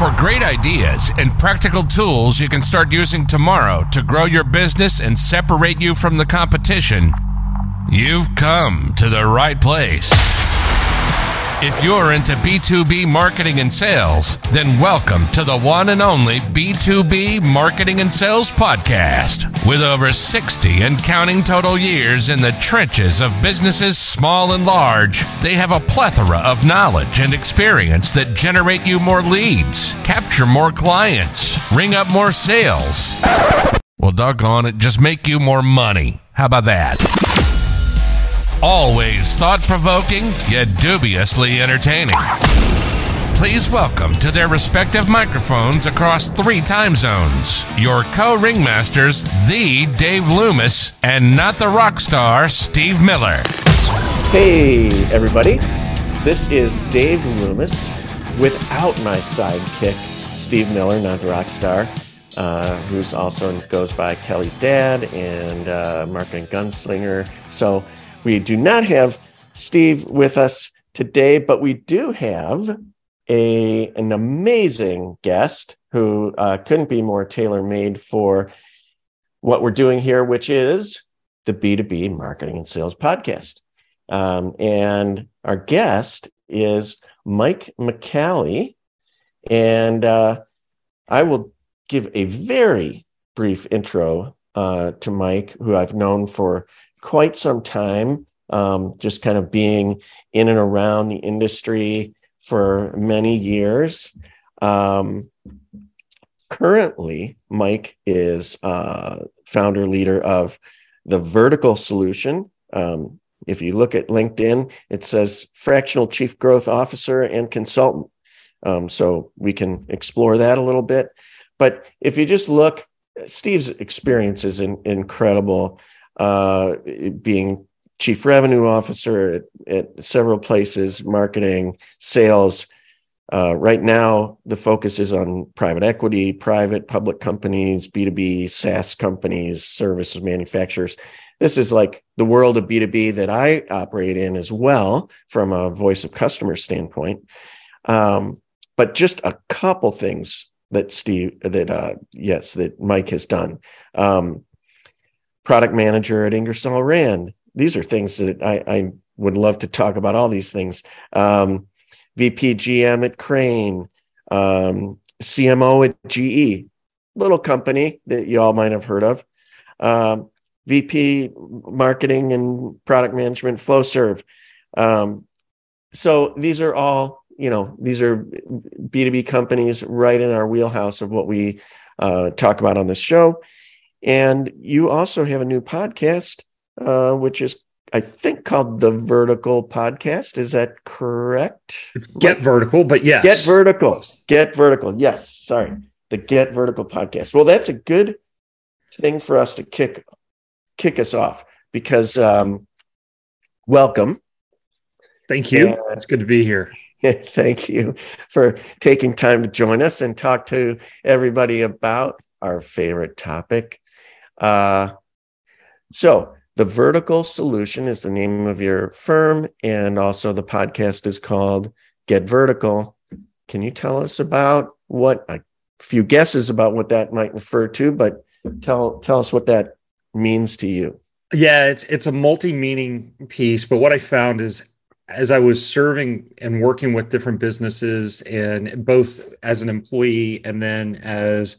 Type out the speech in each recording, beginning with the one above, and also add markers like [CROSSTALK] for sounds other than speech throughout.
For great ideas and practical tools you can start using tomorrow to grow your business and separate you from the competition, you've come to the right place. If you're into B2B marketing and sales, then welcome to the one and only B2B Marketing and Sales Podcast. With over 60 and counting total years in the trenches of businesses small and large, they have a plethora of knowledge and experience that generate you more leads, capture more clients, ring up more sales. Well, doggone it, just make you more money. How about that? Always thought provoking, yet dubiously entertaining. Please welcome to their respective microphones across three time zones your co ringmasters, the Dave Loomis, and not the rock star, Steve Miller. Hey, everybody. This is Dave Loomis without my sidekick, Steve Miller, not the rock star. Uh, who's also goes by Kelly's dad and uh, marketing gunslinger. So we do not have Steve with us today, but we do have a an amazing guest who uh, couldn't be more tailor made for what we're doing here, which is the B2B Marketing and Sales Podcast. Um, and our guest is Mike McCalley. And uh, I will give a very brief intro uh, to Mike, who I've known for quite some time, um, just kind of being in and around the industry for many years. Um, currently, Mike is uh, founder leader of the Vertical Solution. Um, if you look at LinkedIn, it says fractional chief growth officer and consultant. Um, so we can explore that a little bit. But if you just look, Steve's experience is in, incredible uh, being chief revenue officer at, at, several places, marketing, sales. Uh, right now, the focus is on private equity, private public companies, B2B, SaaS companies, services manufacturers. This is like the world of B2B that I operate in as well from a voice of customer standpoint. Um, but just a couple things that Steve, that, uh, yes, that Mike has done. Um, product manager at Ingersoll Rand. These are things that I, I would love to talk about. All these things. Um, VP GM at Crane, um, CMO at GE, little company that you all might have heard of. Um, VP marketing and product management, Flowserve. Um, so these are all, you know, these are B2B companies right in our wheelhouse of what we uh, talk about on this show. And you also have a new podcast, uh, which is, I think, called the Vertical Podcast. Is that correct? It's Get right. Vertical, but yes. Get Vertical. Get Vertical. Yes. Sorry. The Get Vertical Podcast. Well, that's a good thing for us to kick kick us off because um, welcome. Thank you. And, it's good to be here. [LAUGHS] Thank you for taking time to join us and talk to everybody about our favorite topic, uh, so the vertical solution is the name of your firm, and also the podcast is called Get Vertical. Can you tell us about what a few guesses about what that might refer to, but tell tell us what that means to you. Yeah, it's it's a multi-meaning piece, but what I found is as I was serving and working with different businesses and both as an employee and then as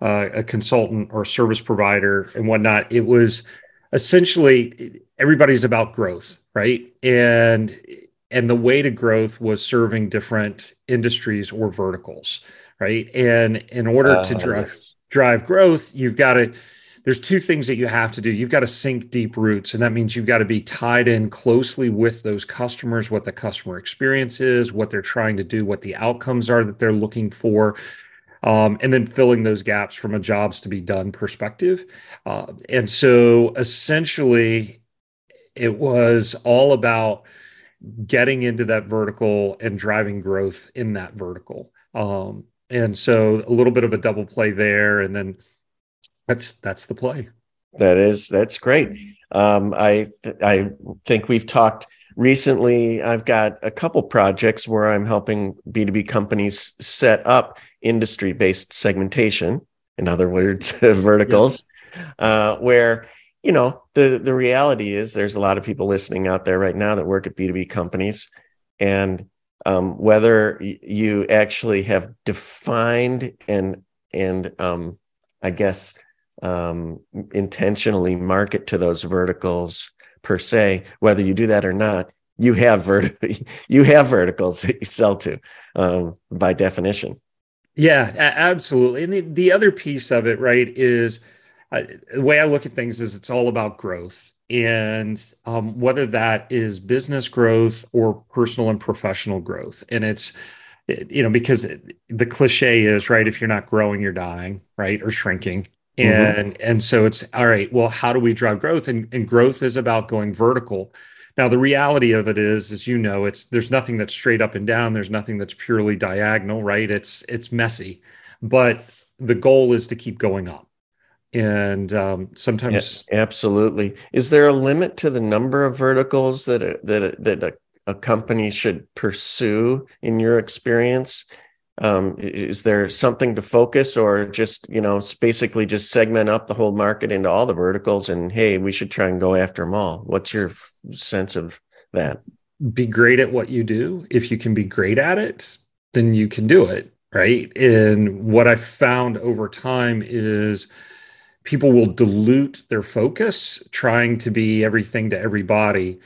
uh, a consultant or service provider and whatnot. It was essentially everybody's about growth, right? And and the way to growth was serving different industries or verticals, right? And in order uh, to drive yes. drive growth, you've got to there's two things that you have to do. You've got to sink deep roots, and that means you've got to be tied in closely with those customers, what the customer experience is, what they're trying to do, what the outcomes are that they're looking for, um, and then filling those gaps from a jobs to be done perspective. Uh, and so essentially, it was all about getting into that vertical and driving growth in that vertical. Um, and so a little bit of a double play there, and then that's that's the play. That is that's great. Um, I I think we've talked recently. I've got a couple projects where I'm helping B2B companies set up industry based segmentation. In other words, [LAUGHS] verticals, yeah. uh, where you know the the reality is there's a lot of people listening out there right now that work at B2B companies, and um, whether you actually have defined and and um, I guess um, intentionally market to those verticals per se. Whether you do that or not, you have vert- [LAUGHS] you have verticals that you sell to um, by definition. Yeah, absolutely. And the, the other piece of it, right, is uh, the way I look at things is it's all about growth. And um, whether that is business growth or personal and professional growth. And it's, you know, because the cliche is, right, if you're not growing, you're dying, right, or shrinking. Mm-hmm. and mm-hmm. and so it's all right well how do we drive growth? And, and growth is about going vertical. Now the reality of it is as you know it's there's nothing that's straight up and down. There's nothing that's purely diagonal right? It's it's messy. But the goal is to keep going up. And um, sometimes yes, absolutely. Is there a limit to the number of verticals that a, that a, that a, a company should pursue in your experience um, is there something to focus or just you know basically just segment up the whole market into all the verticals and hey we should try and go after them all? What's your sense of that? Be great at what you do. If you can be great at it then you can do it right? And what i found over time is people will dilute their focus trying to be everything to everybody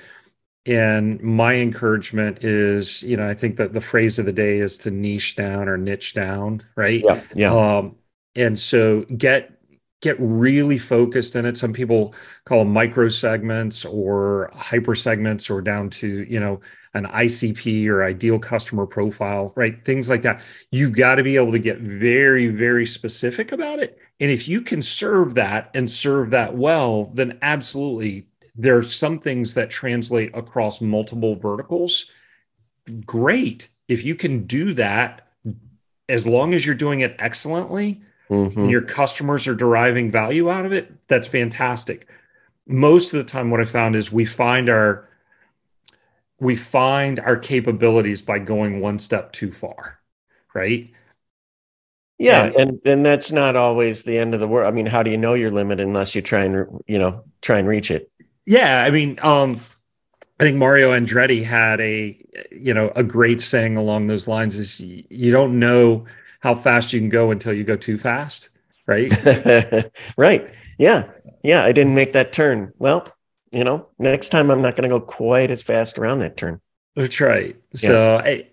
and my encouragement is, you know, I think that the phrase of the day is to niche down or niche down, right? Yeah. Yeah. Um, and so get get really focused in it. Some people call them micro segments or hyper segments or down to, you know, an ICP or ideal customer profile, right? Things like that. You've got to be able to get very, very specific about it. And if you can serve that and serve that well, then absolutely there are some things that translate across multiple verticals. Great. If you can do that, as long as you're doing it excellently mm-hmm. and your customers are deriving value out of it, that's fantastic. Most of the time, what I found is we find our we find our capabilities by going one step too far, right? Yeah, and, and and that's not always the end of the world. I mean, how do you know your limit unless you try and you know try and reach it? Yeah, I mean, um, I think Mario Andretti had a you know a great saying along those lines: is you don't know how fast you can go until you go too fast, right? [LAUGHS] right. Yeah. Yeah. I didn't make that turn. Well, you know, next time I'm not going to go quite as fast around that turn. That's right. So I,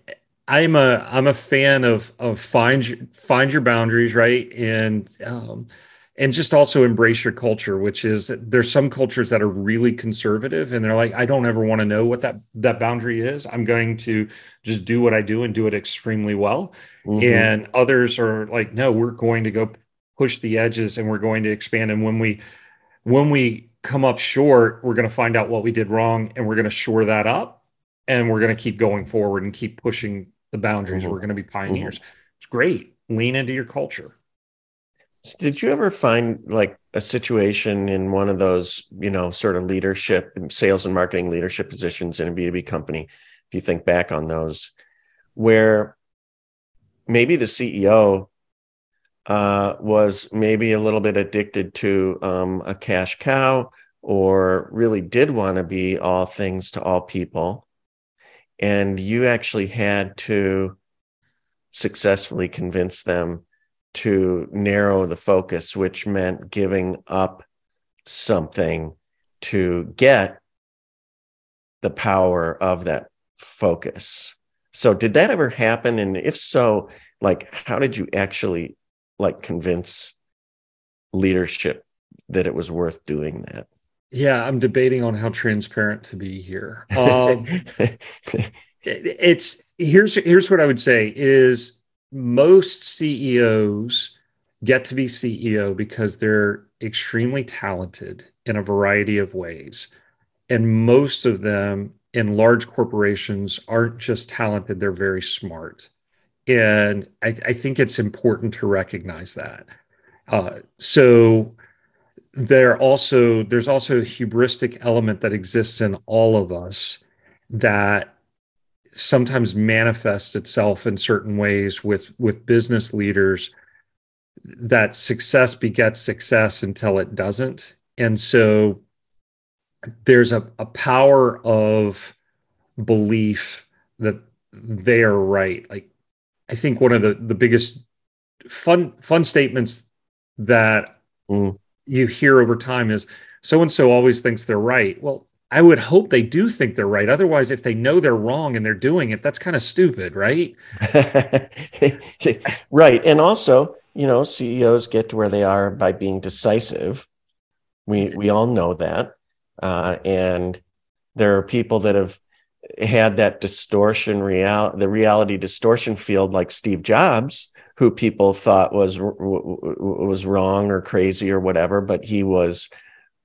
I'm a I'm a fan of of find find your boundaries, right? And um, and just also embrace your culture which is there's some cultures that are really conservative and they're like i don't ever want to know what that that boundary is. I'm going to just do what i do and do it extremely well. Mm-hmm. and others are like no we're going to go push the edges and we're going to expand. And when we when we come up short we're going to find out what we did wrong and we're going to shore that up and we're going to keep going forward and keep pushing the boundaries. Mm-hmm. we're going to be pioneers. Mm-hmm. it's great. Lean into your culture did you ever find like a situation in one of those, you know, sort of leadership, sales and marketing leadership positions in a B2B company, if you think back on those, where maybe the CEO uh, was maybe a little bit addicted to um, a cash cow or really did want to be all things to all people. And you actually had to successfully convince them to narrow the focus, which meant giving up something to get the power of that focus. So did that ever happen? And if so, like how did you actually like convince leadership that it was worth doing that? Yeah, I'm debating on how transparent to be here. Um, [LAUGHS] it's here's here's what I would say is most CEOs get to be CEO because they're extremely talented in a variety of ways. And most of them in large corporations aren't just talented, they're very smart. And I, I think it's important to recognize that. Uh, so, there also there's also a hubristic element that exists in all of us that sometimes manifests itself in certain ways with with business leaders that success begets success until it doesn't. And so there's a, a power of belief that they are right. Like i think one of the the biggest fun fun statements that mm. you hear over time is so and so always thinks they're right. Well i would hope they do think they're right. Otherwise if they know they're wrong and they're doing it that's kind of stupid right? [LAUGHS] Right and also you know ceos get to where they are by being decisive. We we all know that uh, and there are people that have had that distortion real the reality distortion field like Steve Jobs who people thought was was wrong or crazy or whatever but he was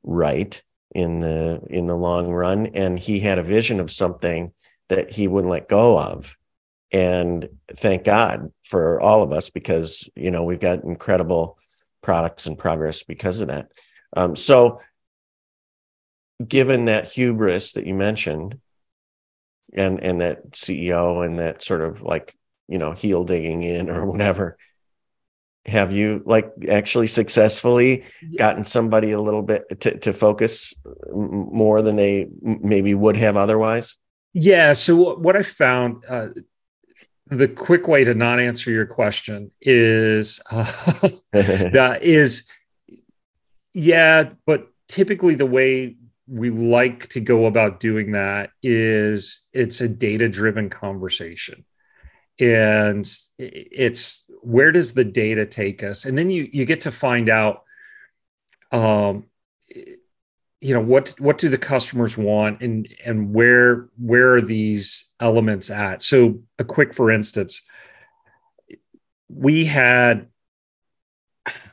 right in the in the long run. And he had a vision of something that he wouldn't let go of. And thank god for all of us because you know we've got incredible products and progress because of that. Um, so given that hubris that you mentioned and and that CEO and that sort of like you know heel digging in or whatever have you like actually successfully gotten somebody a little bit to, to focus more than they maybe would have otherwise? Yeah so what i found uh, the quick way to not answer your question is uh, [LAUGHS] [LAUGHS] is yeah but typically the way we like to go about doing that is it's a data driven conversation. And it's where does the data take us and then you you get to find out um you know what what do the customers want and and where where are these elements at so a quick for instance we had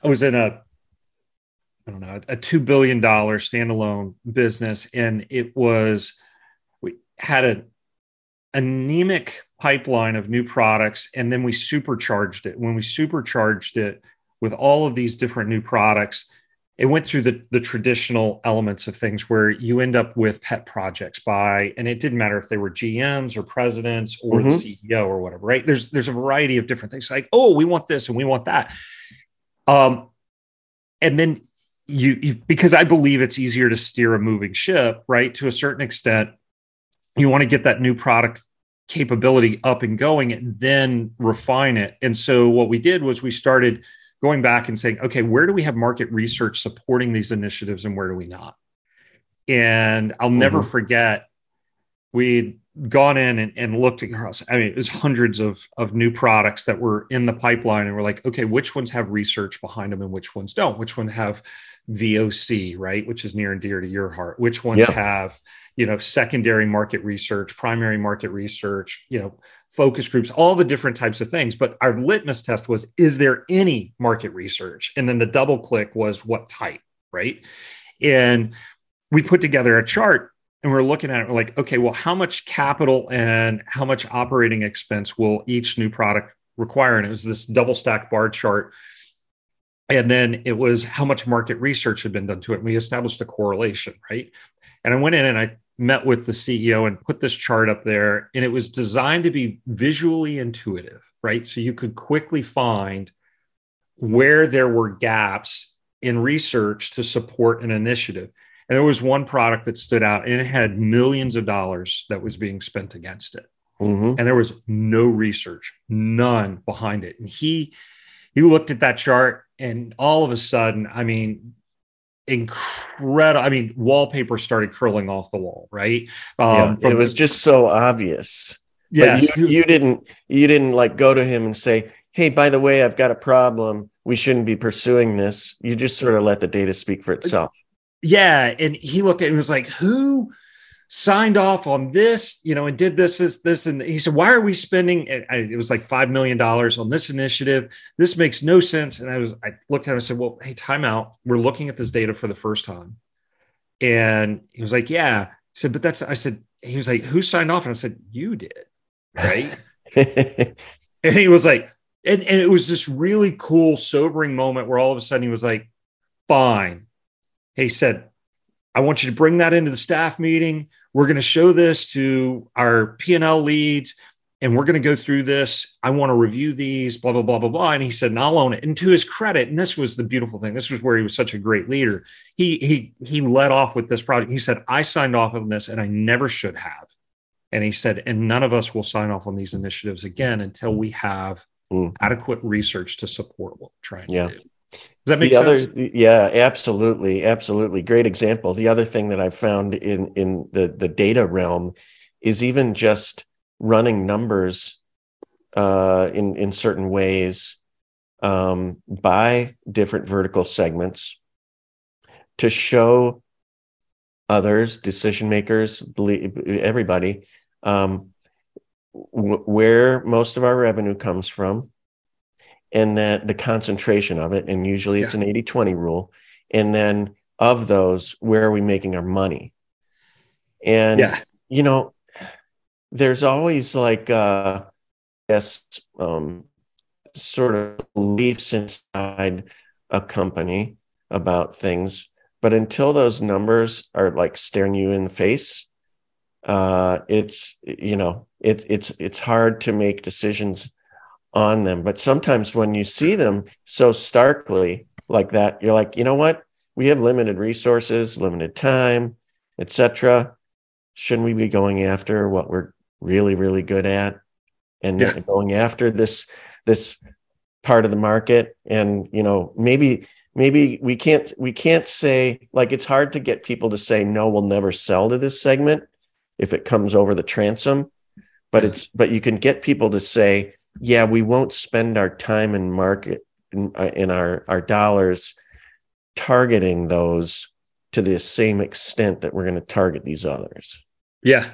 i was in a I don't know, a $2 billion standalone business. And it was, we had an anemic pipeline of new products. And then we supercharged it. When we supercharged it with all of these different new products, it went through the, the traditional elements of things where you end up with pet projects by, and it didn't matter if they were GMs or presidents or mm-hmm. the CEO or whatever, right? There's, there's a variety of different things like, oh, we want this and we want that. Um, and then you, you because I believe it's easier to steer a moving ship, right? To a certain extent, you want to get that new product capability up and going and then refine it. And so what we did was we started going back and saying, okay, where do we have market research supporting these initiatives and where do we not? And I'll mm-hmm. never forget we'd gone in and, and looked across. I mean, it was hundreds of of new products that were in the pipeline, and we're like, okay, which ones have research behind them and which ones don't? Which one have VOC, right, which is near and dear to your heart? Which ones yep. have, you know, secondary market research, primary market research, you know, focus groups, all the different types of things. But our litmus test was, is there any market research? And then the double click was what type, right? And we put together a chart and we're looking at it, we're like, okay, well, how much capital and how much operating expense will each new product require? And it was this double stack bar chart and then it was how much market research had been done to it. And we established a correlation, right? And I went in and I met with the CEO and put this chart up there. And it was designed to be visually intuitive, right? So you could quickly find where there were gaps in research to support an initiative. And there was one product that stood out and it had millions of dollars that was being spent against it. Mm-hmm. And there was no research, none behind it. And he he looked at that chart and all of a sudden, I mean, incredible. I mean, wallpaper started curling off the wall, right? Um, yeah, it was just so obvious. Yeah, you, you didn't you didn't like go to him and say, "Hey, by the way, I've got a problem. We shouldn't be pursuing this." You just sort of let the data speak for itself. Yeah, and he looked at it and was like, "Who?" Signed off on this, you know, and did this, this, this. And he said, why are we spending, it was like $5 million on this initiative. This makes no sense. And I was, I looked at him and said, well, Hey, time out. We're looking at this data for the first time. And he was like, yeah. He said, but that's, I said, he was like, who signed off? And I said, you did. Right. [LAUGHS] and he was like, and, and it was this really cool, sobering moment where all of a sudden he was like, fine, he said, I want you to bring that into the staff meeting. We're going to show this to our P&L leads and we're going to go through this. I want to review these, blah, blah, blah, blah, blah. And he said, and I'll own it. And to his credit, and this was the beautiful thing, this was where he was such a great leader. He he he led off with this project. He said, I signed off on this and I never should have. And he said, and none of us will sign off on these initiatives again until we have mm. adequate research to support what we're trying yeah. to do. Does that make the sense? Other, yeah, absolutely, absolutely. Great example. The other thing that I've found in in the the data realm is even just running numbers uh, in in certain ways um, by different vertical segments to show others, decision makers, everybody, um, w- where most of our revenue comes from, and that the concentration of it, and usually it's yeah. an 80 20 rule. And then of those, where are we making our money? And, yeah. you know, there's always like, uh, yes, um, sort of beliefs inside a company about things but until those numbers are like staring you in the face uh it's you know it, it's it's hard to make decisions on them. But sometimes when you see them so starkly like that you're like you know what? We have limited resources limited time etc shouldn't we be going after what we're really really good at? And yeah. going after this this part of the market and you know maybe maybe we can't we can't say like it's hard to get people to say no we'll never sell to this segment if it comes over the transom. But it's but you can get people to say yeah we won't spend our time and market in, uh, in our our dollars targeting those to the same extent that we're going to target these others yeah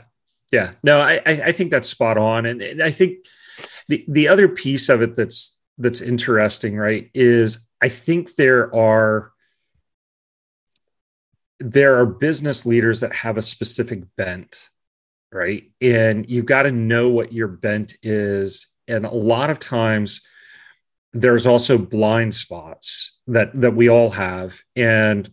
yeah no i i think that's spot on and i think the the other piece of it that's that's interesting right is I think there are there are business leaders that have a specific bent, right? And you've got to know what your bent is. And a lot of times there's also blind spots that that we all have. And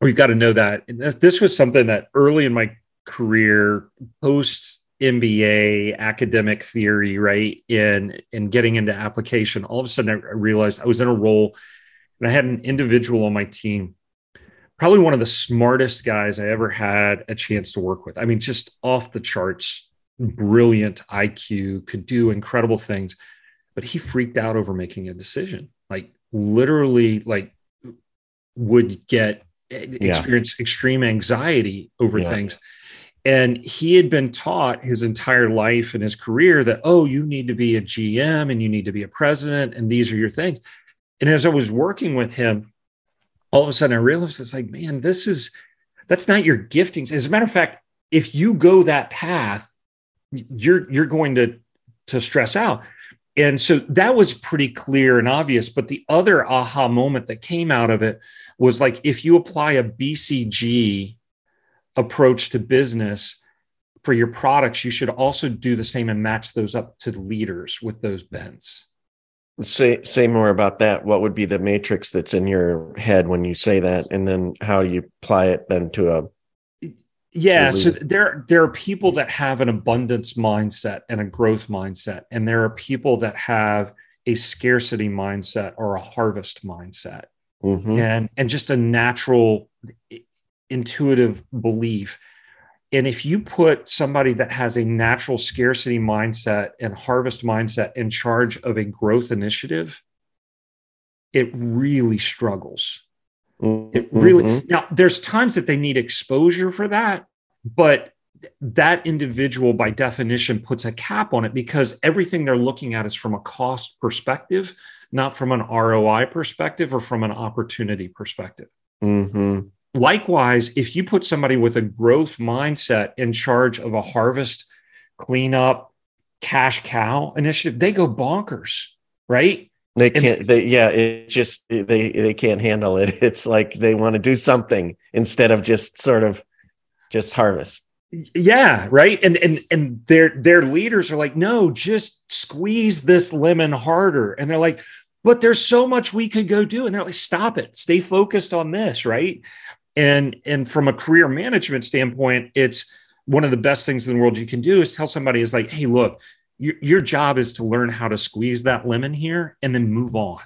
we've got to know that. And this was something that early in my career, post MBA academic theory, right? In in getting into application, all of a sudden I realized I was in a role and I had an individual on my team, probably one of the smartest guys I ever had a chance to work with. I mean, just off the charts, brilliant IQ, could do incredible things, but he freaked out over making a decision. Like literally, like would get eh, experience yeah. extreme anxiety over yeah. things and he had been taught his entire life and his career that, oh, you need to be a GM and you need to be a president, and these are your things. And as I was working with him, all of a sudden I realized it's like, man, this is that's not your giftings. As a matter of fact, if you go that path, you're you're going to to stress out. And so that was pretty clear and obvious. But the other aha moment that came out of it was like if you apply a BCG approach to business for your products, you should also do the same and match those up to the leaders with those bents. Say say more about that. What would be the matrix that's in your head when you say that, and then how you apply it then to a yeah so there there are people that have an abundance mindset and a growth mindset and there are people that have a scarcity mindset or a harvest mindset mm-hmm. and and just a natural intuitive belief. And if you put somebody that has a natural scarcity mindset and harvest mindset in charge of a growth initiative, it really struggles. Mm-hmm. It really now there's times that they need exposure for that, but that individual by definition puts a cap on it because everything they're looking at is from a cost perspective, not from an ROI perspective or from an opportunity perspective. Mm-hmm. Likewise, if you put somebody with a growth mindset in charge of a harvest, cleanup, cash cow initiative, they go bonkers, right? They can't. they, yeah, it just they they can't handle it. [LAUGHS] It's like they want to do something instead of just sort of just harvest. Yeah, right. And and and their their leaders are like, no, just squeeze this lemon harder. And they're like, but there's so much we could go do. And they're like, stop it, stay focused on this, right? And and from a career management standpoint, it's one of the best things in the world you can do is tell somebody is like, hey, look, your, your job is to learn how to squeeze that lemon here and then move on.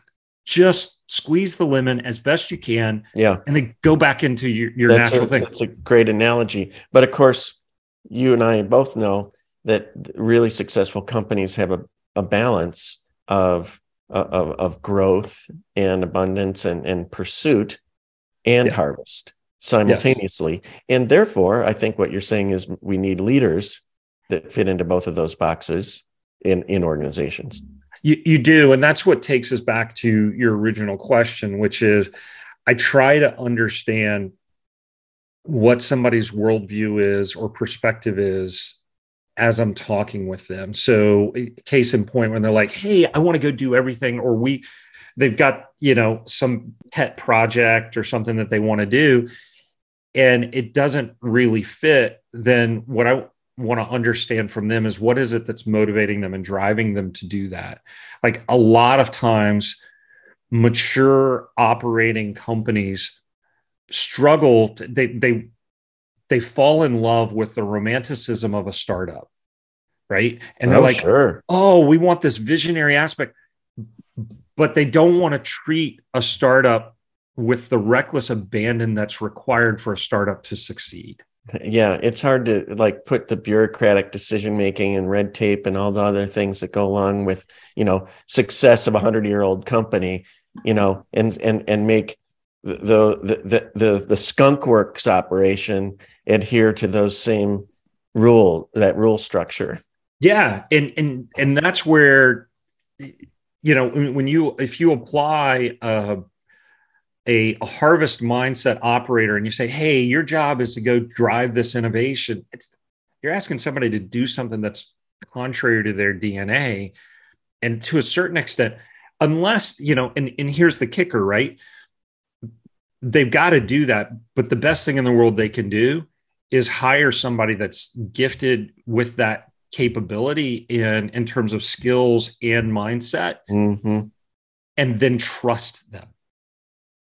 Just squeeze the lemon as best you can. Yeah. And then go back into your, your that's natural a, thing. That's a great analogy. But of course, you and I both know that really successful companies have a, a balance of, of, of growth and abundance and, and pursuit and Yeah. harvest simultaneously. And therefore, I think what you're saying is we need leaders that fit into both of those boxes in, in organizations. You, you do. And that's what takes us back to your original question, which is I try to understand what somebody's worldview is or perspective is as I'm talking with them. So, case in point, when they're like, hey, I want to go do everything, or we, they've got, you know, some pet project or something that they want to do, and it doesn't really fit, then what I want to understand from them is what is it that's motivating them and driving them to do that. Like a lot of times mature operating companies struggle to, they they they fall in love with the romanticism of a startup right? And they're Oh, like sure. oh we want this visionary aspect but they don't want to treat a startup with the reckless abandon that's required for a startup to succeed Yeah, it's hard to like put the bureaucratic decision making and red tape and all the other things that go along with, you know, success of a hundred year old company, you know, and and and make the the the the, skunk works operation adhere to those same rule that rule structure. Yeah, and and and that's where you know when when you if you apply uh, a, a harvest mindset operator and you say, "Hey, your job is to go drive this innovation," it's, you're asking somebody to do something that's contrary to their DNA, and to a certain extent, unless you know, and and here's the kicker, right? They've got to do that, but the best thing in the world they can do is hire somebody that's gifted with that capability in in terms of skills and mindset Mm-hmm. and then trust them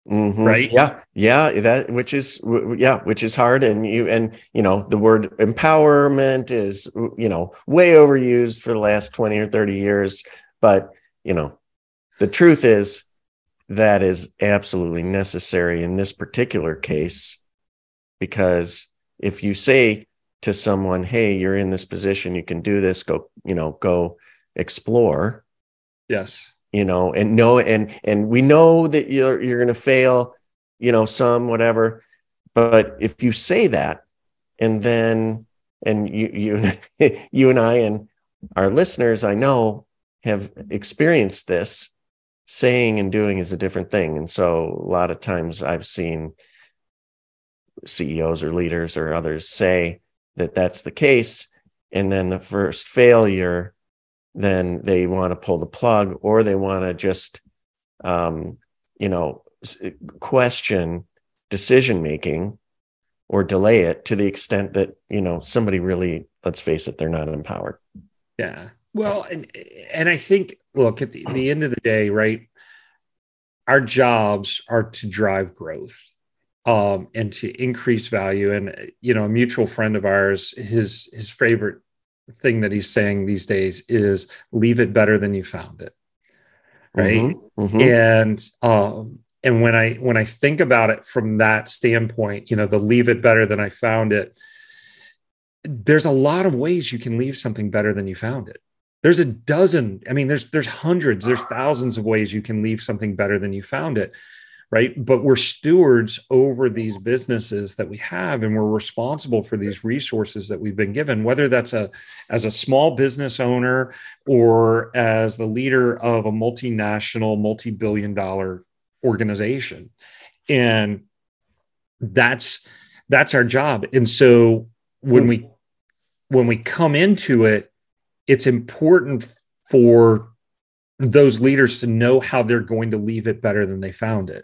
Mhm. Right? Yeah. Yeah. That, which is, yeah, which is hard. And you, and, you know, the word empowerment is, you know, way overused for the last 20 or 30 years. But, you know, the truth is that is absolutely necessary in this particular case, because if you say to someone, Hey, you're in this position, you can do this, go, you know, go explore yes you know and know and and we know that you're you're going to fail you know some whatever. But if you say that and then and you you [LAUGHS] you and I and our listeners I know have experienced this saying and doing is a different thing. And so a lot of times I've seen CEOs or leaders or others say that that's the case and then the first failure then they want to pull the plug or they want to just um, you know question decision making or delay it to the extent that you know somebody really let's face it they're not empowered. Yeah. Well and and i think look at the, the end of the day right our jobs are to drive growth um and to increase value. And you know a mutual friend of ours his his favorite thing that he's saying these days is leave it better than you found it right? Mhm, mhm. and um and when i when i think about it from that standpoint you know the leave it better than i found it there's a lot of ways you can leave something better than you found it. There's a dozen i mean there's there's hundreds there's thousands of ways you can leave something better than you found it right? But we're stewards over mm-hmm. these businesses that we have and we're responsible for these resources that we've been given whether that's a as a small business owner or as the leader of a multinational multi-billion dollar organization. And that's that's our job. And so when we when we come into it it's important for those leaders to know how they're going to leave it better than they found it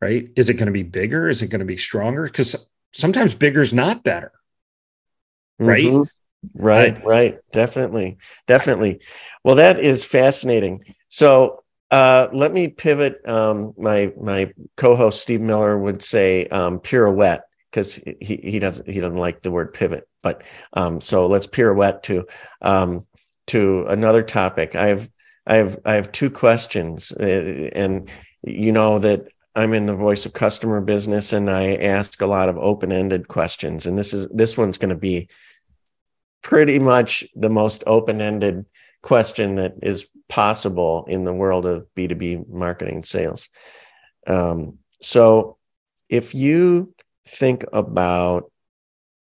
right is it going to be bigger is it going to be stronger because sometimes bigger is not better right? Mhm. right right definitely definitely well that is fascinating so Uh, let me pivot. Um, my my co-host Steve Miller would say um, pirouette because he he doesn't he doesn't like the word pivot. But um, so let's pirouette to um, to another topic. I have I have I have two questions, uh, and you know that I'm in the voice of customer business, and I ask a lot of open ended questions. And this is this one's going to be pretty much the most open ended question that is possible in the world of B2B marketing and sales. Um, so, if you think about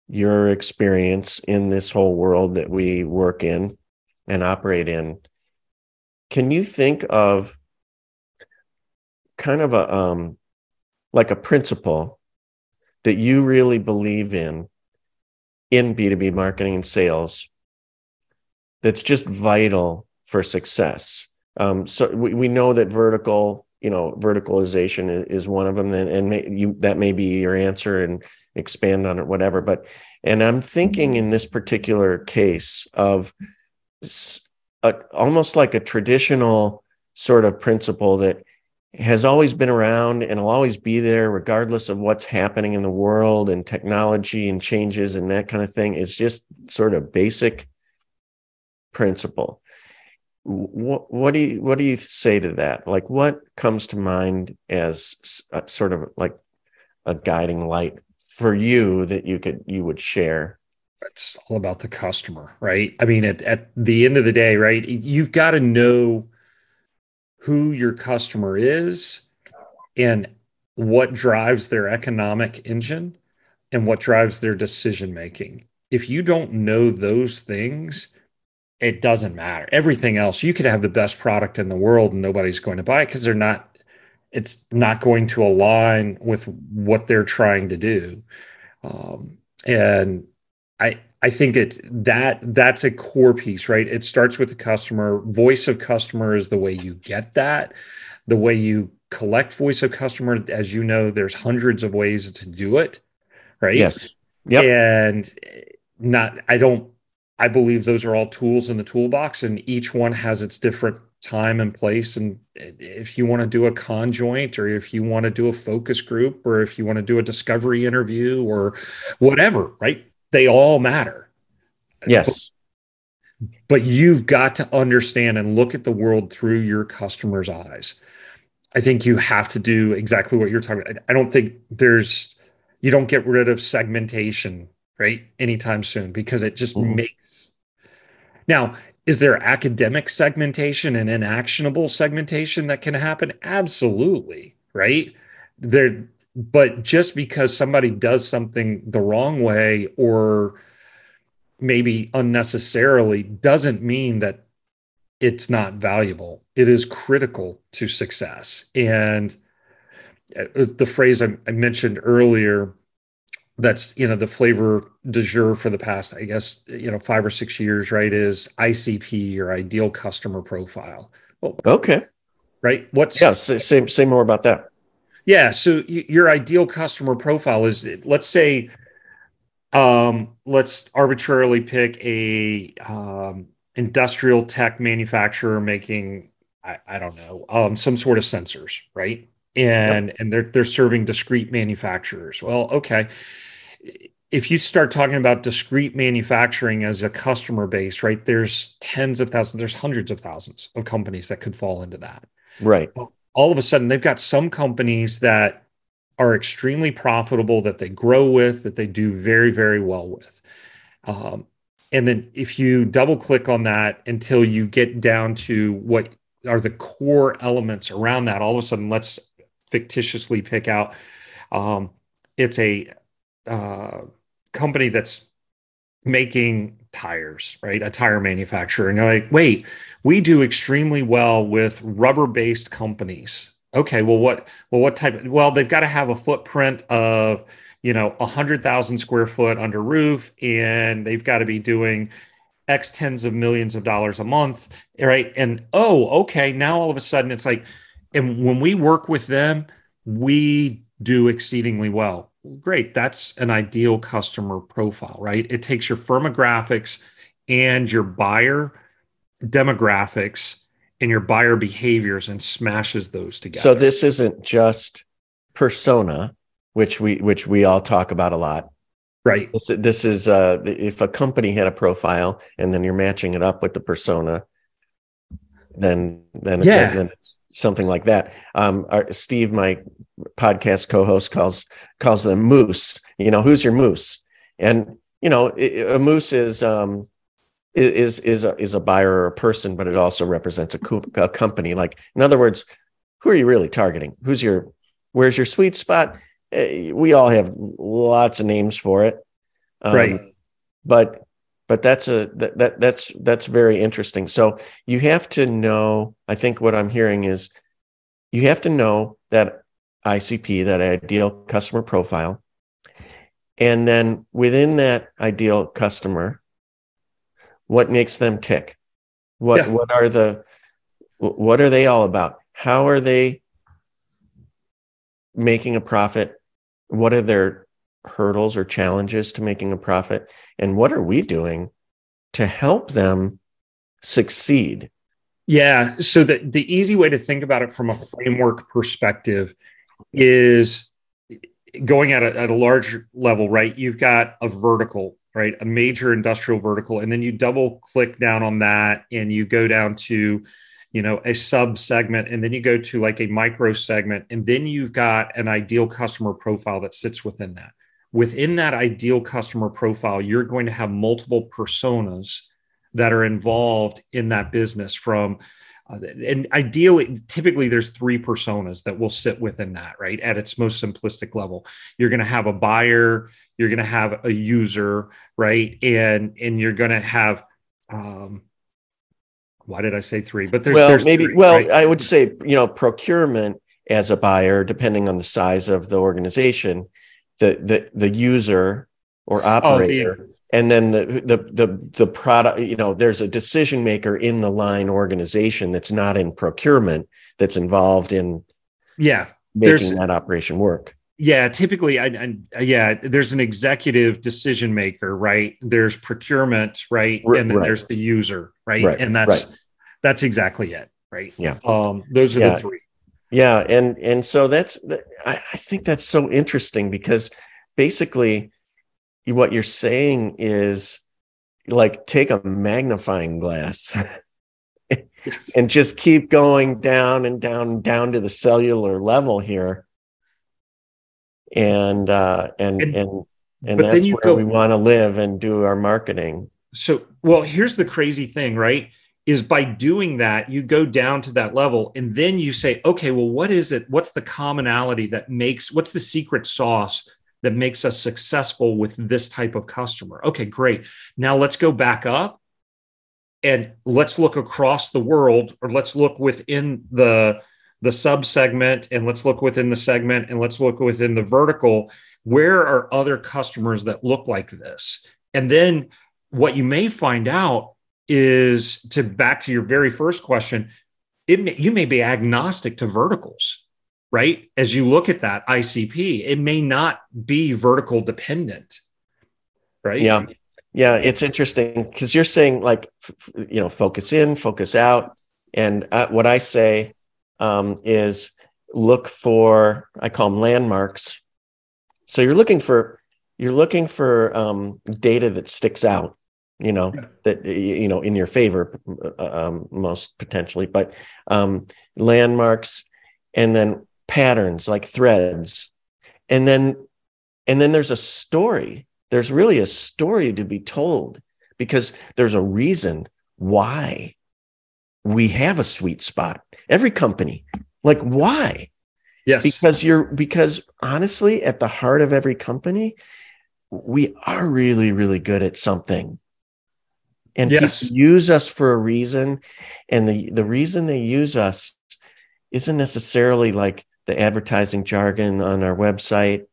your experience in this whole world that we work in and operate in, can you think of kind of a um, like a principle that you really believe in in B2B marketing and sales that's just vital for success. Um, so we, we know that vertical, you know, verticalization is, one of them, and, and may, you, that may be your answer, and expand on it, whatever. But and I'm thinking in this particular case of a, almost like a traditional sort of principle that has always been around and will always be there regardless of what's happening in the world and technology and changes and that kind of thing. It's just sort of basic principle. What, what do you what do you say to that? Like what comes to mind as uh, sort of like a guiding light for you that you could you would share? It's all about the customer right? I mean at, at the end of the day right you've got to know who your customer is and what drives their economic engine and what drives their decision making if you don't know those things it doesn't matter. Everything else, you could have the best product in the world and nobody's going to buy it because they're not, it's not going to align with what they're trying to do. Um, and I, I think it's that that's a core piece, right? It starts with the customer. Voice of customer is the way you get that. The way you collect voice of customer, as you know, there's hundreds of ways to do it, right? Yes. Yep. And not, I don't I believe those are all tools in the toolbox, and each one has its different time and place. And if you want to do a conjoint, or if you want to do a focus group, or if you want to do a discovery interview, or whatever, right? They all matter. Yes. But, but you've got to understand and look at the world through your customer's eyes. I think you have to do exactly what you're talking about. I don't think there's, you don't get rid of segmentation right anytime soon because it just mm-hmm. makes now, is there academic segmentation and inactionable segmentation that can happen? Absolutely, right? There but just because somebody does something the wrong way or maybe unnecessarily doesn't mean that it's not valuable. It is critical to success. And uh, the phrase I, mentioned earlier that's you know the flavor de jour for the past i guess you know five or six years right is icp or ideal customer profile well, okay right what's yeah say, say more about that yeah so your ideal customer profile is let's say um let's arbitrarily pick a um industrial tech manufacturer making I, I don't know um some sort of sensors right and yep. and they're they're serving discrete manufacturers well okay if you start talking about discrete manufacturing as a customer base, right, there's tens of thousands, there's hundreds of thousands of companies that could fall into that. Right. All of a sudden, they've got some companies that are extremely profitable, that they grow with, that they do very, very well with. Um, and then if you double click on that until you get down to what are the core elements around that, all of a sudden, let's fictitiously pick out um, it's a uh, company that's making tires, right? A tire manufacturer. And you're like, wait, we do extremely well with rubber-based companies. Okay, well, what well, what type of, well, they've got to have a footprint of you know a hundred thousand square foot under roof, and they've got to be doing X tens of millions of dollars a month, right? And oh, okay, now all of a sudden it's like, and when we work with them, we do exceedingly well great. That's an ideal customer profile, right? It takes your firmographics and your buyer demographics and your buyer behaviors and smashes those together. So this isn't just persona, which we which we all talk about a lot. Right. This, this is uh, if a company had a profile and then you're matching it up with the persona, then then, yeah. then, it's something like that. Um, our, Steve, my podcast co-host, calls calls them moose. You know, who's your moose? And you know, a moose is um, is is a is a buyer or a person, but it also represents a, co- a company. Like in other words, who are you really targeting? Who's your where's your sweet spot? Eh, we all have lots of names for it, um, right? But but that's a that, that that's that's very interesting. So you have to know. I think what I'm hearing is you have to know that ICP, that ideal customer profile, and then within that ideal customer, what makes them tick? What yeah. what are the what are they all about? How are they making a profit? what are their hurdles or challenges to making a profit and what are we doing to help them succeed yeah so the, the easy way to think about it from a framework perspective is going at a, at a large level right you've got a vertical right? A major industrial vertical. And then you double click down on that and you go down to you know a sub segment and then you go to like a micro segment and then you've got an ideal customer profile that sits within that. Within that ideal customer profile you're going to have multiple personas that are involved in that business from uh, and ideally typically there's three personas that will sit within that right at its most simplistic level you're going to have a buyer you're going to have a user right and and you're going to have um, why did I say three? But there's well, there's maybe three, well, right? I would say you know procurement as a buyer, depending on the size of the organization, the the the user or operator, oh, and then the the the the product. You know, there's a decision maker in the line organization that's not in procurement that's involved in yeah making that operation work yeah typically I, I, yeah there's an executive decision maker right there's procurement right and then right. there's the user right, right. and that's right. that's exactly it right yeah um those are yeah. the three yeah and and so that's I, I think that's so interesting because basically what you're saying is like take a magnifying glass [LAUGHS] yes. and just keep going down and down and down to the cellular level here and uh, and and and, and that's where go, we want to live and do our marketing. So, well, here's the crazy thing, right? Is by doing that, you go down to that level, and then you say, okay, well, what is it? What's the commonality that makes? What's the secret sauce that makes us successful with this type of customer? Okay, great. Now let's go back up and let's look across the world, or let's look within the the sub segment and let's look within the segment and let's look within the vertical where are other customers that look like this and then what you may find out is to back to your very first question it may, you may be agnostic to verticals right? As you look at that icp it may not be vertical dependent right? Yeah. Yeah it's interesting because you're saying like you know focus in focus out. And uh, what i say um, is look for I call them landmarks. So you're looking for you're looking for um, data that sticks out, you know, that you know in your favor uh, um, most potentially, but um, landmarks and then patterns like threads, and then and then there's a story. There's really a story to be told because there's a reason why we have a sweet spot. Every company, like why? Yes. Because you're because honestly, at the heart of every company, we are really, really good at something. And yes. people use us for a reason. And the, the reason they use us isn't necessarily like the advertising jargon on our website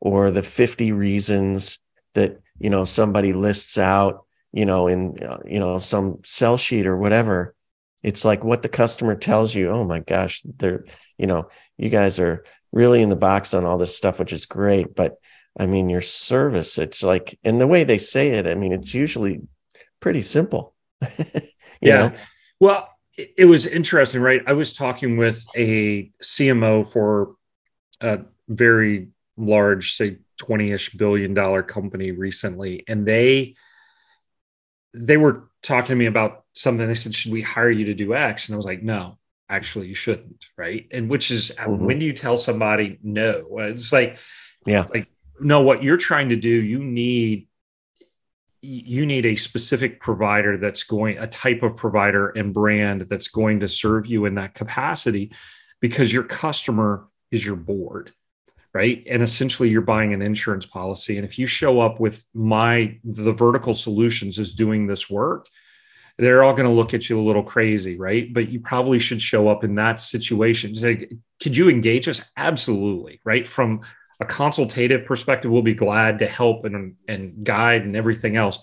or the 50 reasons that, you know, somebody lists out, you know, in, uh, you know, some sell sheet or whatever. It's like what the customer tells you oh my gosh they're you know you guys are really in the box on all this stuff which is great. But i mean your service it's like and the way they say it i mean it's usually pretty simple [LAUGHS] yeah. know? well it, was interesting, right? I was talking with a CMO for a very large, say 20-ish billion dollar company recently, and they they were talking to me about something. They said, "Should we hire you to do X?" And I was like, "No, actually, you shouldn't." Right? And which is mm-hmm. when do you tell somebody no? It's like, yeah, like no. What you're trying to do, you need you need a specific provider that's going a type of provider and brand that's going to serve you in that capacity because your customer is your board right? And essentially you're buying an insurance policy. And if you show up with my the vertical solutions is doing this work they're all going to look at you a little crazy right? But you probably should show up in that situation. Say could you engage us? Absolutely right? From a consultative perspective, we'll be glad to help and, and guide and everything else.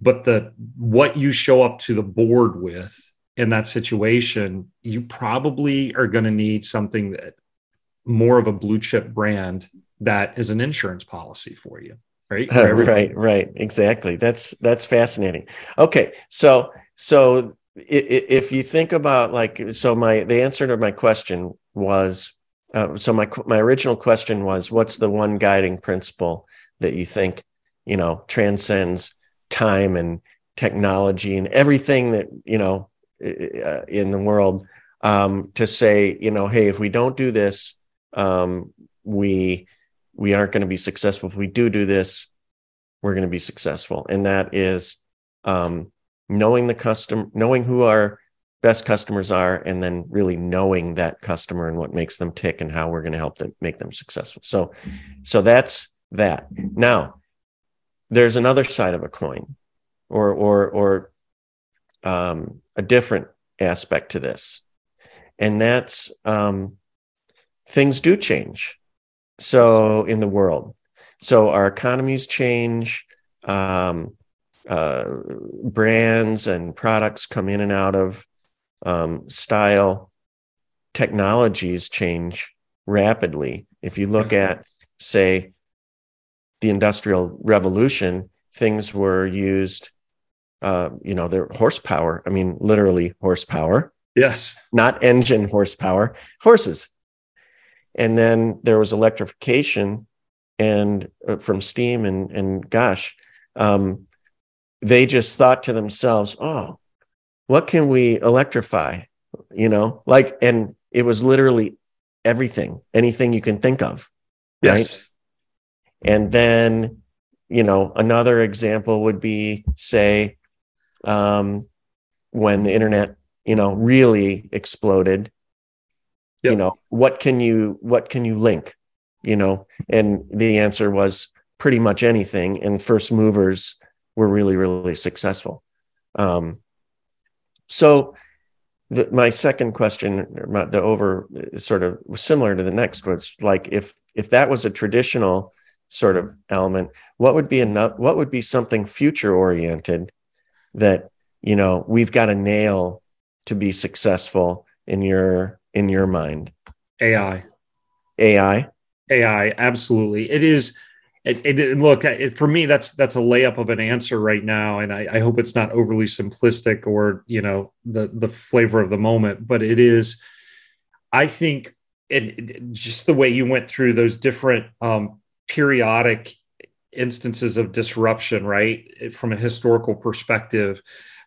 But the what you show up to the board with in that situation, you probably are going to need something that more of a blue chip brand that is an insurance policy for you. Right. For [LAUGHS] right. Right. Exactly. That's that's fascinating. Okay. So so if you think about like so my the answer to my question was uh, so my my original question was, what's the one guiding principle that you think you know transcends time and technology and everything that you know uh, in the world um, to say, you know, hey, if we don't do this, um, we we aren't going to be successful. If we do do this, we're going to be successful, and that is um, knowing the custom, knowing who our best customers are and then really knowing that customer and what makes them tick and how we're going to help them make them successful. So so that's that. Now there's another side of a coin or or or um, a different aspect to this and that's um, things do change. So in the world. So our economies change um, uh, brands and products come in and out of um, style technologies change rapidly. If you look at, say, the Industrial Revolution, things were used, uh, you know, their horsepower. I mean, literally horsepower. Yes. Not engine horsepower, horses. And then there was electrification and uh, from steam and, and gosh, um, they just thought to themselves, oh, what can we electrify? You know, like, and it was literally everything, anything you can think of. Yes. Right? And then, you know, another example would be, say, um, when the internet, you know, really exploded. Yep. You know, what can you what can you link? You know, and the answer was pretty much anything. And first movers were really, really successful. Um, so, the, my second question, the over sort of similar to the next, was like if if that was a traditional sort of element, what would be enough? What would be something future oriented that you know we've got to nail to be successful in your in your mind? AI. AI. AI. Absolutely. It is it, it, look for me that's that's a layup of an answer right now and I, I, hope it's not overly simplistic or you know the the flavor of the moment but it is i think it, just the way you went through those different um, periodic instances of disruption right from a historical perspective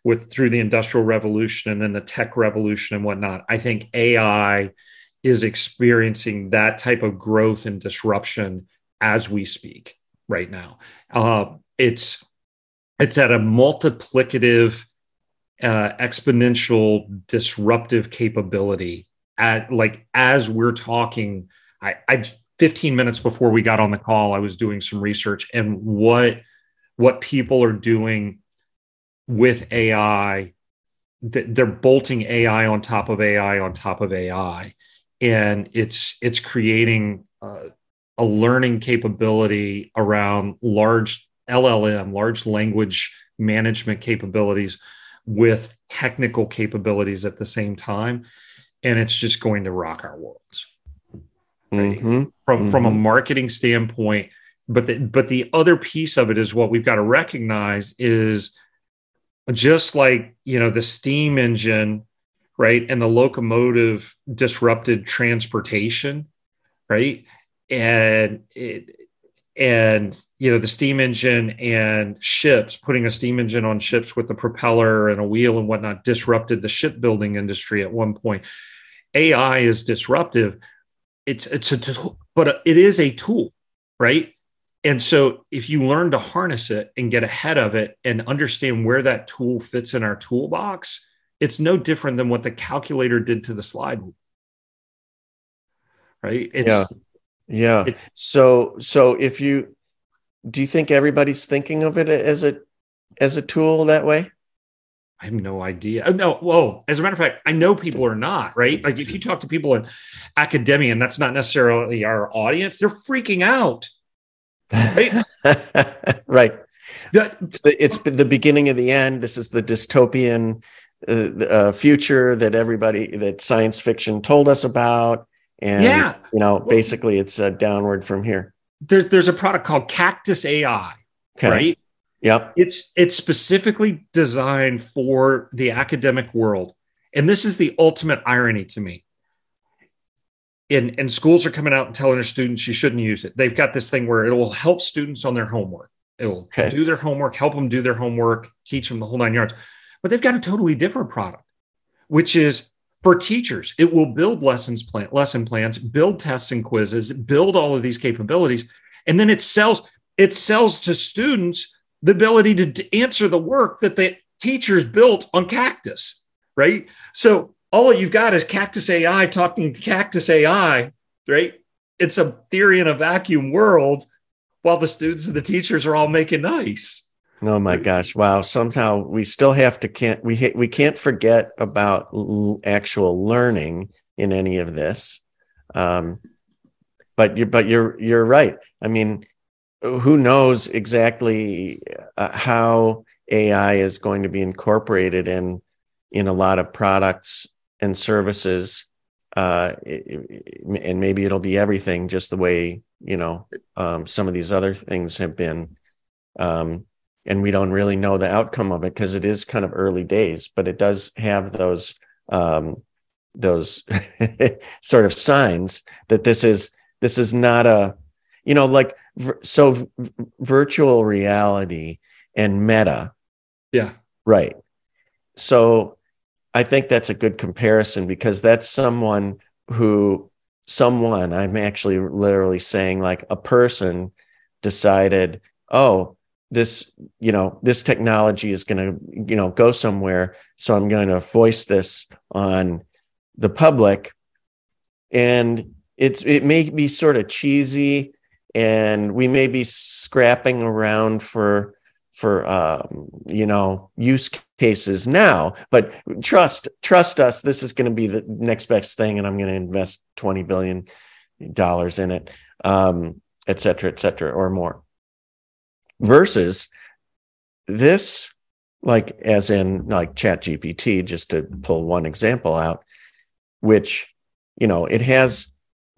with through the industrial revolution and then the tech revolution and whatnot i think ai is experiencing that type of growth and disruption as we speak right now. Uh, it's it's at a multiplicative, uh, exponential, disruptive capability. At like as we're talking, I, I 15 minutes before we got on the call, I was doing some research and what what people are doing with AI. They're bolting AI on top of AI on top of AI, and it's it's creating uh, a learning capability around large LLM, large language management capabilities with technical capabilities at the same time. And it's just going to rock our worlds. Right? Mm-hmm. From mm-hmm. from a marketing standpoint, but the, but the other piece of it is what we've got to recognize is just like you know the steam engine right? And the locomotive disrupted transportation, right? And it, and you know the steam engine and ships putting a steam engine on ships with a propeller and a wheel and whatnot disrupted the shipbuilding industry at one point. Ai is disruptive. It's it's a but it is a tool right? And so if you learn to harness it and get ahead of it and understand where that tool fits in our toolbox it's no different than what the calculator did to the slide. Right? It's yeah yeah. It, so so if you do you think everybody's thinking of it as a as a tool that way? I have no idea. Oh, no, whoa. As a matter of fact, I know people are not, right? Like if you talk to people in academia, and that's not necessarily our audience, they're freaking out. Right. [LAUGHS] right. It's the, it's the beginning of the end. This is the dystopian uh, uh, future that everybody that science fiction told us about and yeah. you know basically it's a downward from here. There's there's a product called Caktus ai okay. right? Yep. It's it's specifically designed for the academic world. And this is the ultimate irony to me. And, and schools are coming out and telling their students you shouldn't use it. They've got this thing where it will help students on their homework. It will okay. do their homework help them do their homework teach them the whole nine yards. But they've got a totally different product which is for teachers. It will build lessons plan lesson plans build tests and quizzes build all of these capabilities and then it sells it sells to students the ability to answer the work that the teachers built on Caktus right? So all you've got is Caktus ai talking to Caktus ai right? It's a theory in a vacuum world while the students and the teachers are all making nice Oh my gosh! Wow. Somehow we still have to can't we we can't forget about l- actual learning in any of this. Um, but you but you're you're right. I mean, who knows exactly uh, how AI is going to be incorporated in in a lot of products and services, uh, and maybe it'll be everything, just the way you know um, some of these other things have been. Um, and we don't really know the outcome of it because it is kind of early days, but it does have those um, those [LAUGHS] sort of signs that this is this is not a you know like so v- virtual reality and meta. Yeah. Right. So i think that's a good comparison because that's someone who someone i'm actually literally saying like a person decided oh this you know this technology is going to you know go somewhere. So i'm going to voice this on the public. And it's it may be sort of cheesy and we may be scrapping around for for um, you know use cases now. But trust trust us this is going to be the next best thing and i'm going to invest 20 billion dollars in it um, et cetera et cetera or more versus this like as in like chat gpt just to pull one example out which you know it has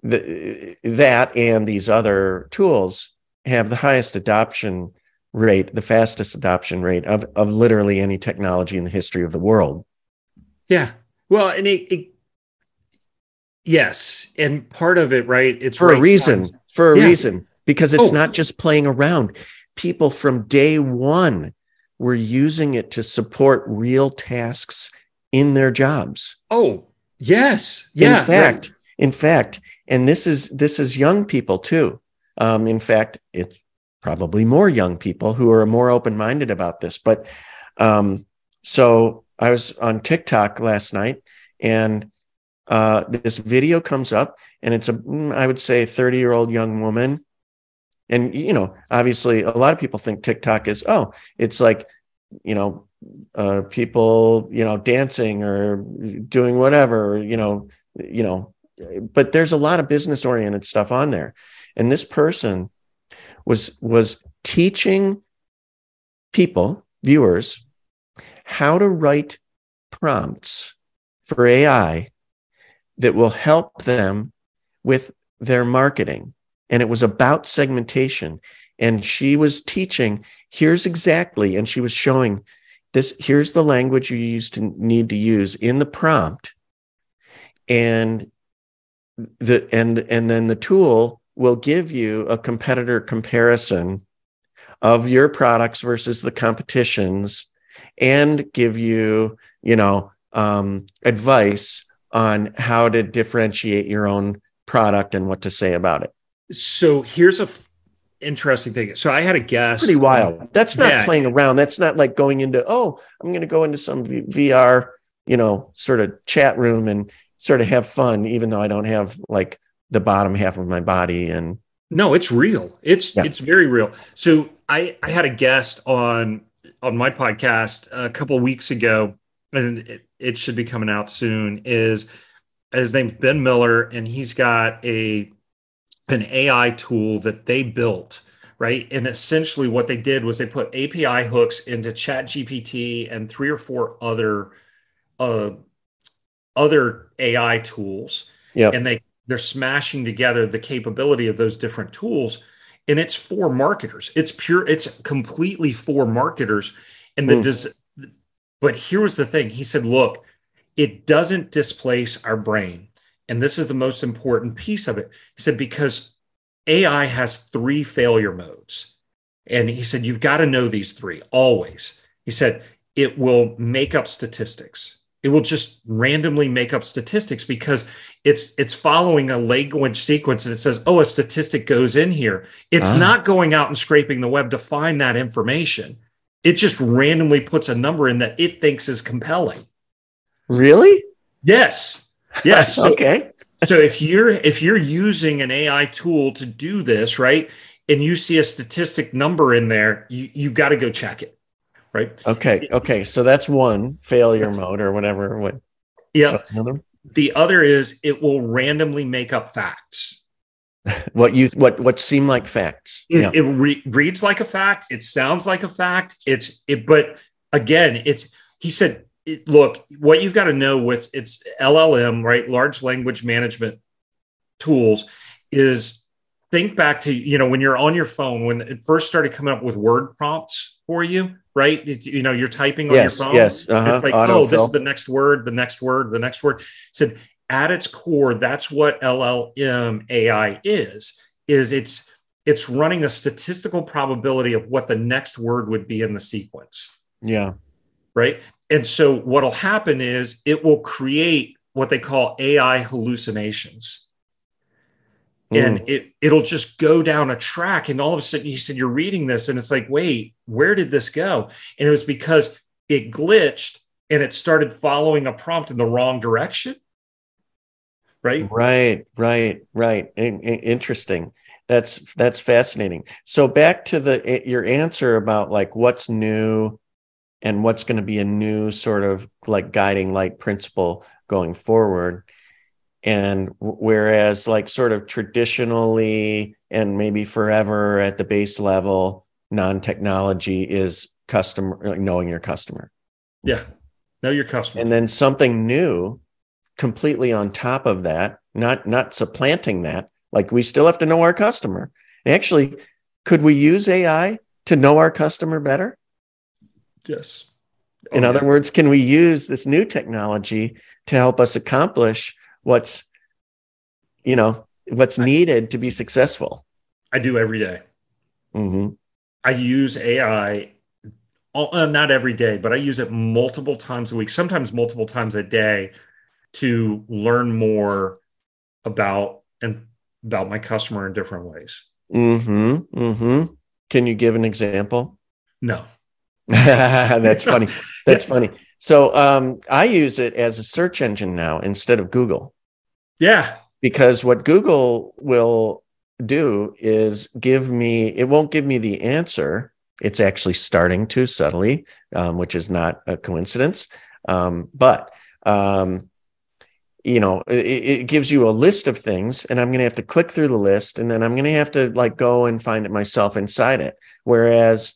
the, that and these other tools have the highest adoption rate the fastest adoption rate of, of literally any technology in the history of the world. Yeah. Well and it, it yes. And part of it right it's for a reason. for a yeah. reason. Because it's oh. not just playing around people from day one were using it to support real tasks in their jobs. Oh, yes. Yeah. In fact, right. in fact, and this is this is young people too. Um, in fact, it's probably more young people who are more open-minded about this. But um, so I was on TikTok last night and uh, this video comes up and it's a mm, would say 30 year old young woman and you know obviously a lot of people think tiktok is oh it's like you know uh, people you know dancing or doing whatever you know you know but there's a lot of business oriented stuff on there. And this person was was teaching people viewers how to write prompts for ai that will help them with their marketing and it was about segmentation. And she was teaching, here's exactly, and she was showing this here's the language you used to need to use in the prompt and the and and then the tool will give you a competitor comparison of your products versus the competitions and give you you know um, advice on how to differentiate your own product and what to say about it so here's a f- interesting thing so i had a guess pretty wild that's not Yeah. playing around that's not like going into oh i'm going to go into some v- vr you know sort of chat room and sort of have fun even though i don't have like the bottom half of my body and No, it's real. It's Yeah. it's very real. So I I had a guest on on my podcast a couple of weeks ago, and it, it should be coming out soon. Is his name's Ben Miller, and he's got a an AI tool that they built, right? And essentially, what they did was they put API hooks into Chat GPT and three or four other uh, other AI tools. Yeah and they they're smashing together the capability of those different tools. And it's for marketers. It's pure it's completely for marketers. And the des- but here was the thing. He said look it doesn't displace our brain and this is the most important piece of it. He said because ai has three failure modes. And he said you've got to know these three always. He said it will make up statistics. It will just randomly make up statistics because it's it's following a language sequence and it says oh a statistic goes in here. It's Ah. not going out and scraping the web to find that information. It just randomly puts a number in that it thinks is compelling. Really? Yes yes [LAUGHS] okay. so if you're if you're using an ai tool to do this right and you see a statistic number in there you you got to go check it right? Okay okay so that's one failure That's- mode or whatever what, yeah. Another? The other is it will randomly make up facts. [LAUGHS] What you what what seem like facts it, yeah. it re- reads like a fact it sounds like a fact it's it but again it's he said it, look what you've got to know with its llm right large language management tools is think back to you know when you're on your phone when it first started coming up with word prompts for you right It- you know you're typing on yes your phone yes uh-huh. it's like, oh, this is the next word, the next word, the next word. It said at its core, that's what LLM AI is. Is it's it's running a statistical probability of what the next word would be in the sequence, yeah right? And so what'll happen is it will create what they call AI hallucinations. And Mm. it it'll just go down a track, and all of a sudden you said you're reading this, and it's like, wait, where did this go? And it was because it glitched and it started following a prompt in the wrong direction. Right? Right, right, right. In- in- interesting. That's that's fascinating. So back to the eh, your answer about like what's new and what's going to be a new sort of like guiding light principle going forward. And whereas like sort of traditionally and maybe forever at the base level, non-technology is customer like knowing your customer. Yeah. Know your customer. and then something new completely on top of that not not supplanting that like we still have to know our customer actually could we use ai to know our customer better yes. in Oh, other words can we use this new technology to help us accomplish what's you know what's needed to be successful I do every day. hmm I use AI uh, not every day, but I use it multiple times a week, sometimes multiple times a day to learn more about and about my customer in different ways. hmm hmm can you give an example No. [LAUGHS] that's funny that's funny so um, i use it as a search engine now instead of google Yeah. because what Google will do is give me, it won't give me the answer. It's actually starting to subtly, um, which is not a coincidence. Um, but, um, you know, it, it gives you a list of things, and I'm going to have to click through the list, and then I'm going to have to like go and find it myself inside it. Whereas,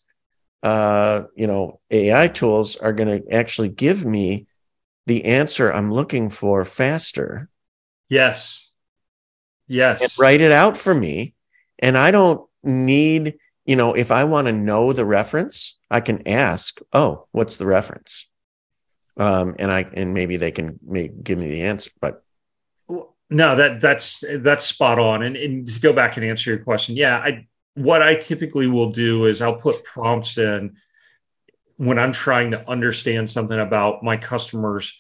uh, you know, AI tools are going to actually give me the answer I'm looking for faster Yes. Yes. write it out for me and i don't need you know, if I want to know the reference, I can ask, "Oh, what's the reference?" Um, and I and maybe they can make, give me the answer. But no, that that's that's spot on. And, and to go back and answer your question, yeah, I what I typically will do is I'll put prompts in when I'm trying to understand something about my customers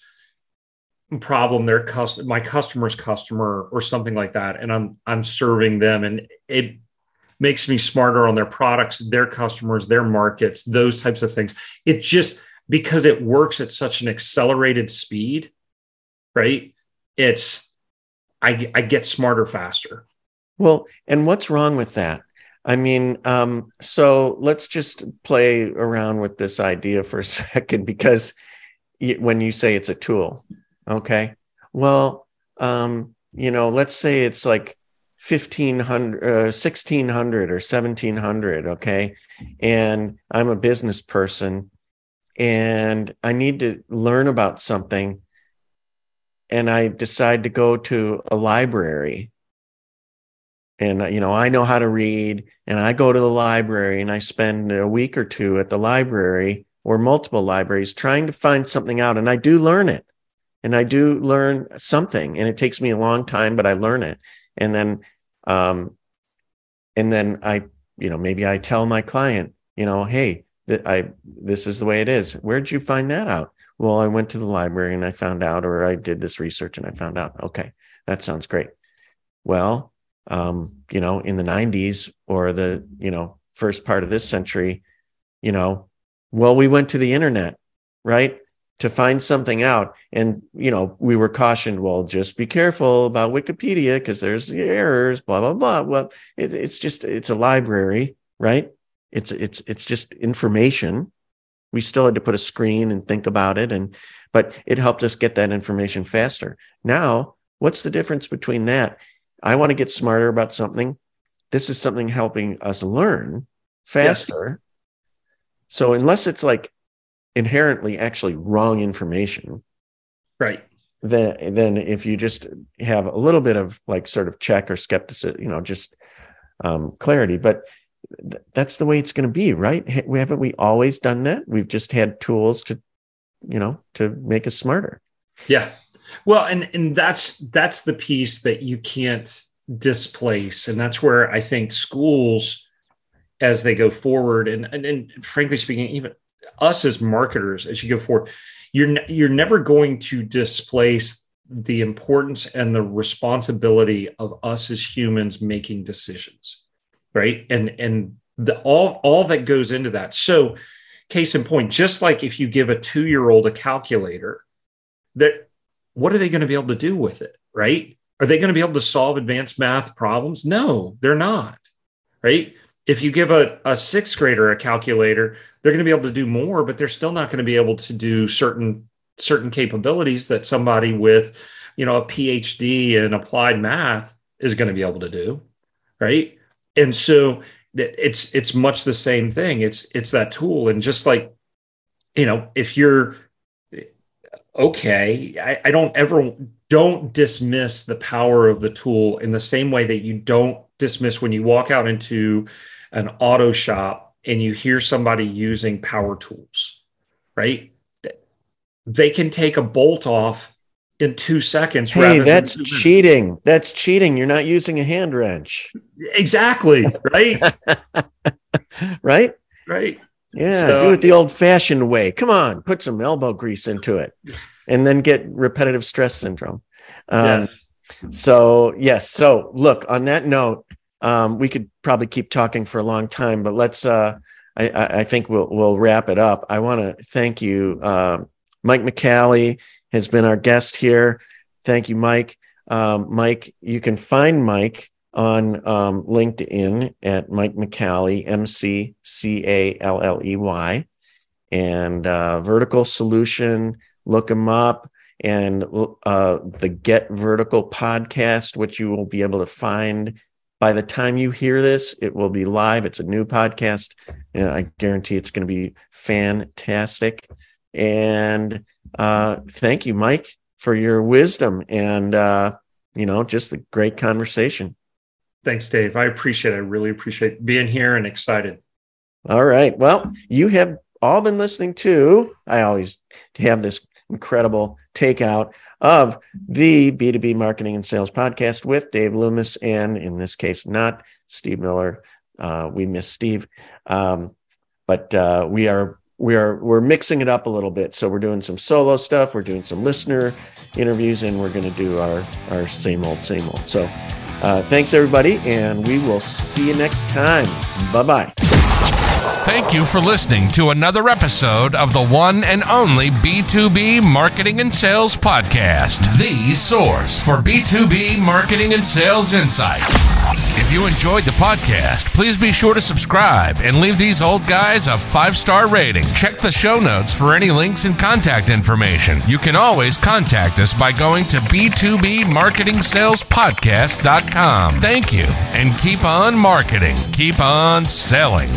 problem their cust- my customer's customer or something like that and i'm i'm serving them and it makes me smarter on their products their customers their markets those types of things. It just because it works at such an accelerated speed right it's i i get smarter faster. Well and what's wrong with that I mean, um, so let's just play around with this idea for a [LAUGHS] second because when you say it's a tool, Okay. Well, um, you know, let's say it's like 1500 uh, 1600 or 1700 okay and i'm a business person and i need to learn about something and i decide to go to a library and you know i know how to read and i go to the library and i spend a week or two at the library or multiple libraries trying to find something out and i do learn it and I do learn something, and it takes me a long time, but I learn it, and then, um, and then I, you know, maybe I tell my client, you know, hey, that I this is the way it is. Where'd you find that out? Well, I went to the library and I found out, or I did this research and I found out. Okay, that sounds great. Well, um, you know, in the '90s or the you know first part of this century, you know, well, we went to the internet, right? to find something out. And, you know, we were cautioned, well, just be careful about Wikipedia because there's errors, blah, blah, blah. Well, it, it's just, it's a library, right? It's, it's, it's just information. We still had to put a screen and think about it. And, but it helped us get that information faster. Now, what's the difference between that? I want to get smarter about something. This is something helping us learn faster. Yes. So unless it's like inherently actually wrong information right then then if you just have a little bit of like sort of check or skepticism you know just um, clarity but th- that's the way it's going to be right we haven't we always done that we've just had tools to you know to make us smarter yeah well and and that's that's the piece that you can't displace. And that's where i think schools as they go forward and and, and frankly speaking even us as marketers as you go forward you're you're never going to displace the importance and the responsibility of us as humans making decisions right? And and the all all that goes into that. So case in point just like if you give a 2 year old a calculator that what are they going to be able to do with it right are they going to be able to solve advanced math problems no they're not right if you give a, a sixth grader a calculator, they're going to be able to do more, but they're still not going to be able to do certain certain capabilities that somebody with, you know, a PhD in applied math is going to be able to do, right? And so it's it's much the same thing. It's it's that tool, and just like, you know, if you're okay, I, I don't ever don't dismiss the power of the tool in the same way that you don't dismiss when you walk out into an auto shop and you hear somebody using power tools, right? They can take a bolt off in two seconds. Hey, that's cheating. That's cheating. You're not using a hand wrench. Exactly. Right. [LAUGHS] right. Right. Yeah. So, do it the old fashioned way. Come on, put some elbow grease into it and then get repetitive stress syndrome. Um, yes. So, yes. So, look, on that note, um, we could probably keep talking for a long time, but let's. Uh, I, I, think we'll we'll wrap it up. I want to thank you. Uh, Mike McCalley has been our guest here. Thank you, Mike. Um, Mike, you can find Mike on um, LinkedIn at Mike McCalley, M C C A L L E Y, and uh, Vertical Solution. Look him up and uh, the Get Vertical podcast, which you will be able to find by the time you hear this, it will be live. It's a new podcast. And I guarantee it's going to be fantastic. And uh, thank you, Mike, for your wisdom and, uh, you know, just the great conversation. Thanks, Dave. I appreciate it. I really appreciate being here and excited. All right. Well, you have all been listening to, I always have this incredible takeout of the B2B marketing and sales podcast with Dave Loomis, and in this case, not Steve Miller. Uh, we miss Steve. Um, but uh, we are we are we're mixing it up a little bit. So we're doing some solo stuff, we're doing some listener interviews, and we're going to do our our same old, same old. So uh, thanks everybody, and we will see you next time. Bye bye. Thank you for listening to another episode of the one and only B2B Marketing and Sales Podcast, the source for B2B marketing and sales insight. If you enjoyed the podcast, please be sure to subscribe and leave these old guys a five star rating. Check the show notes for any links and contact information. You can always contact us by going to b2bmarketingsalespodcast.com. Thank you, and keep on marketing, keep on selling.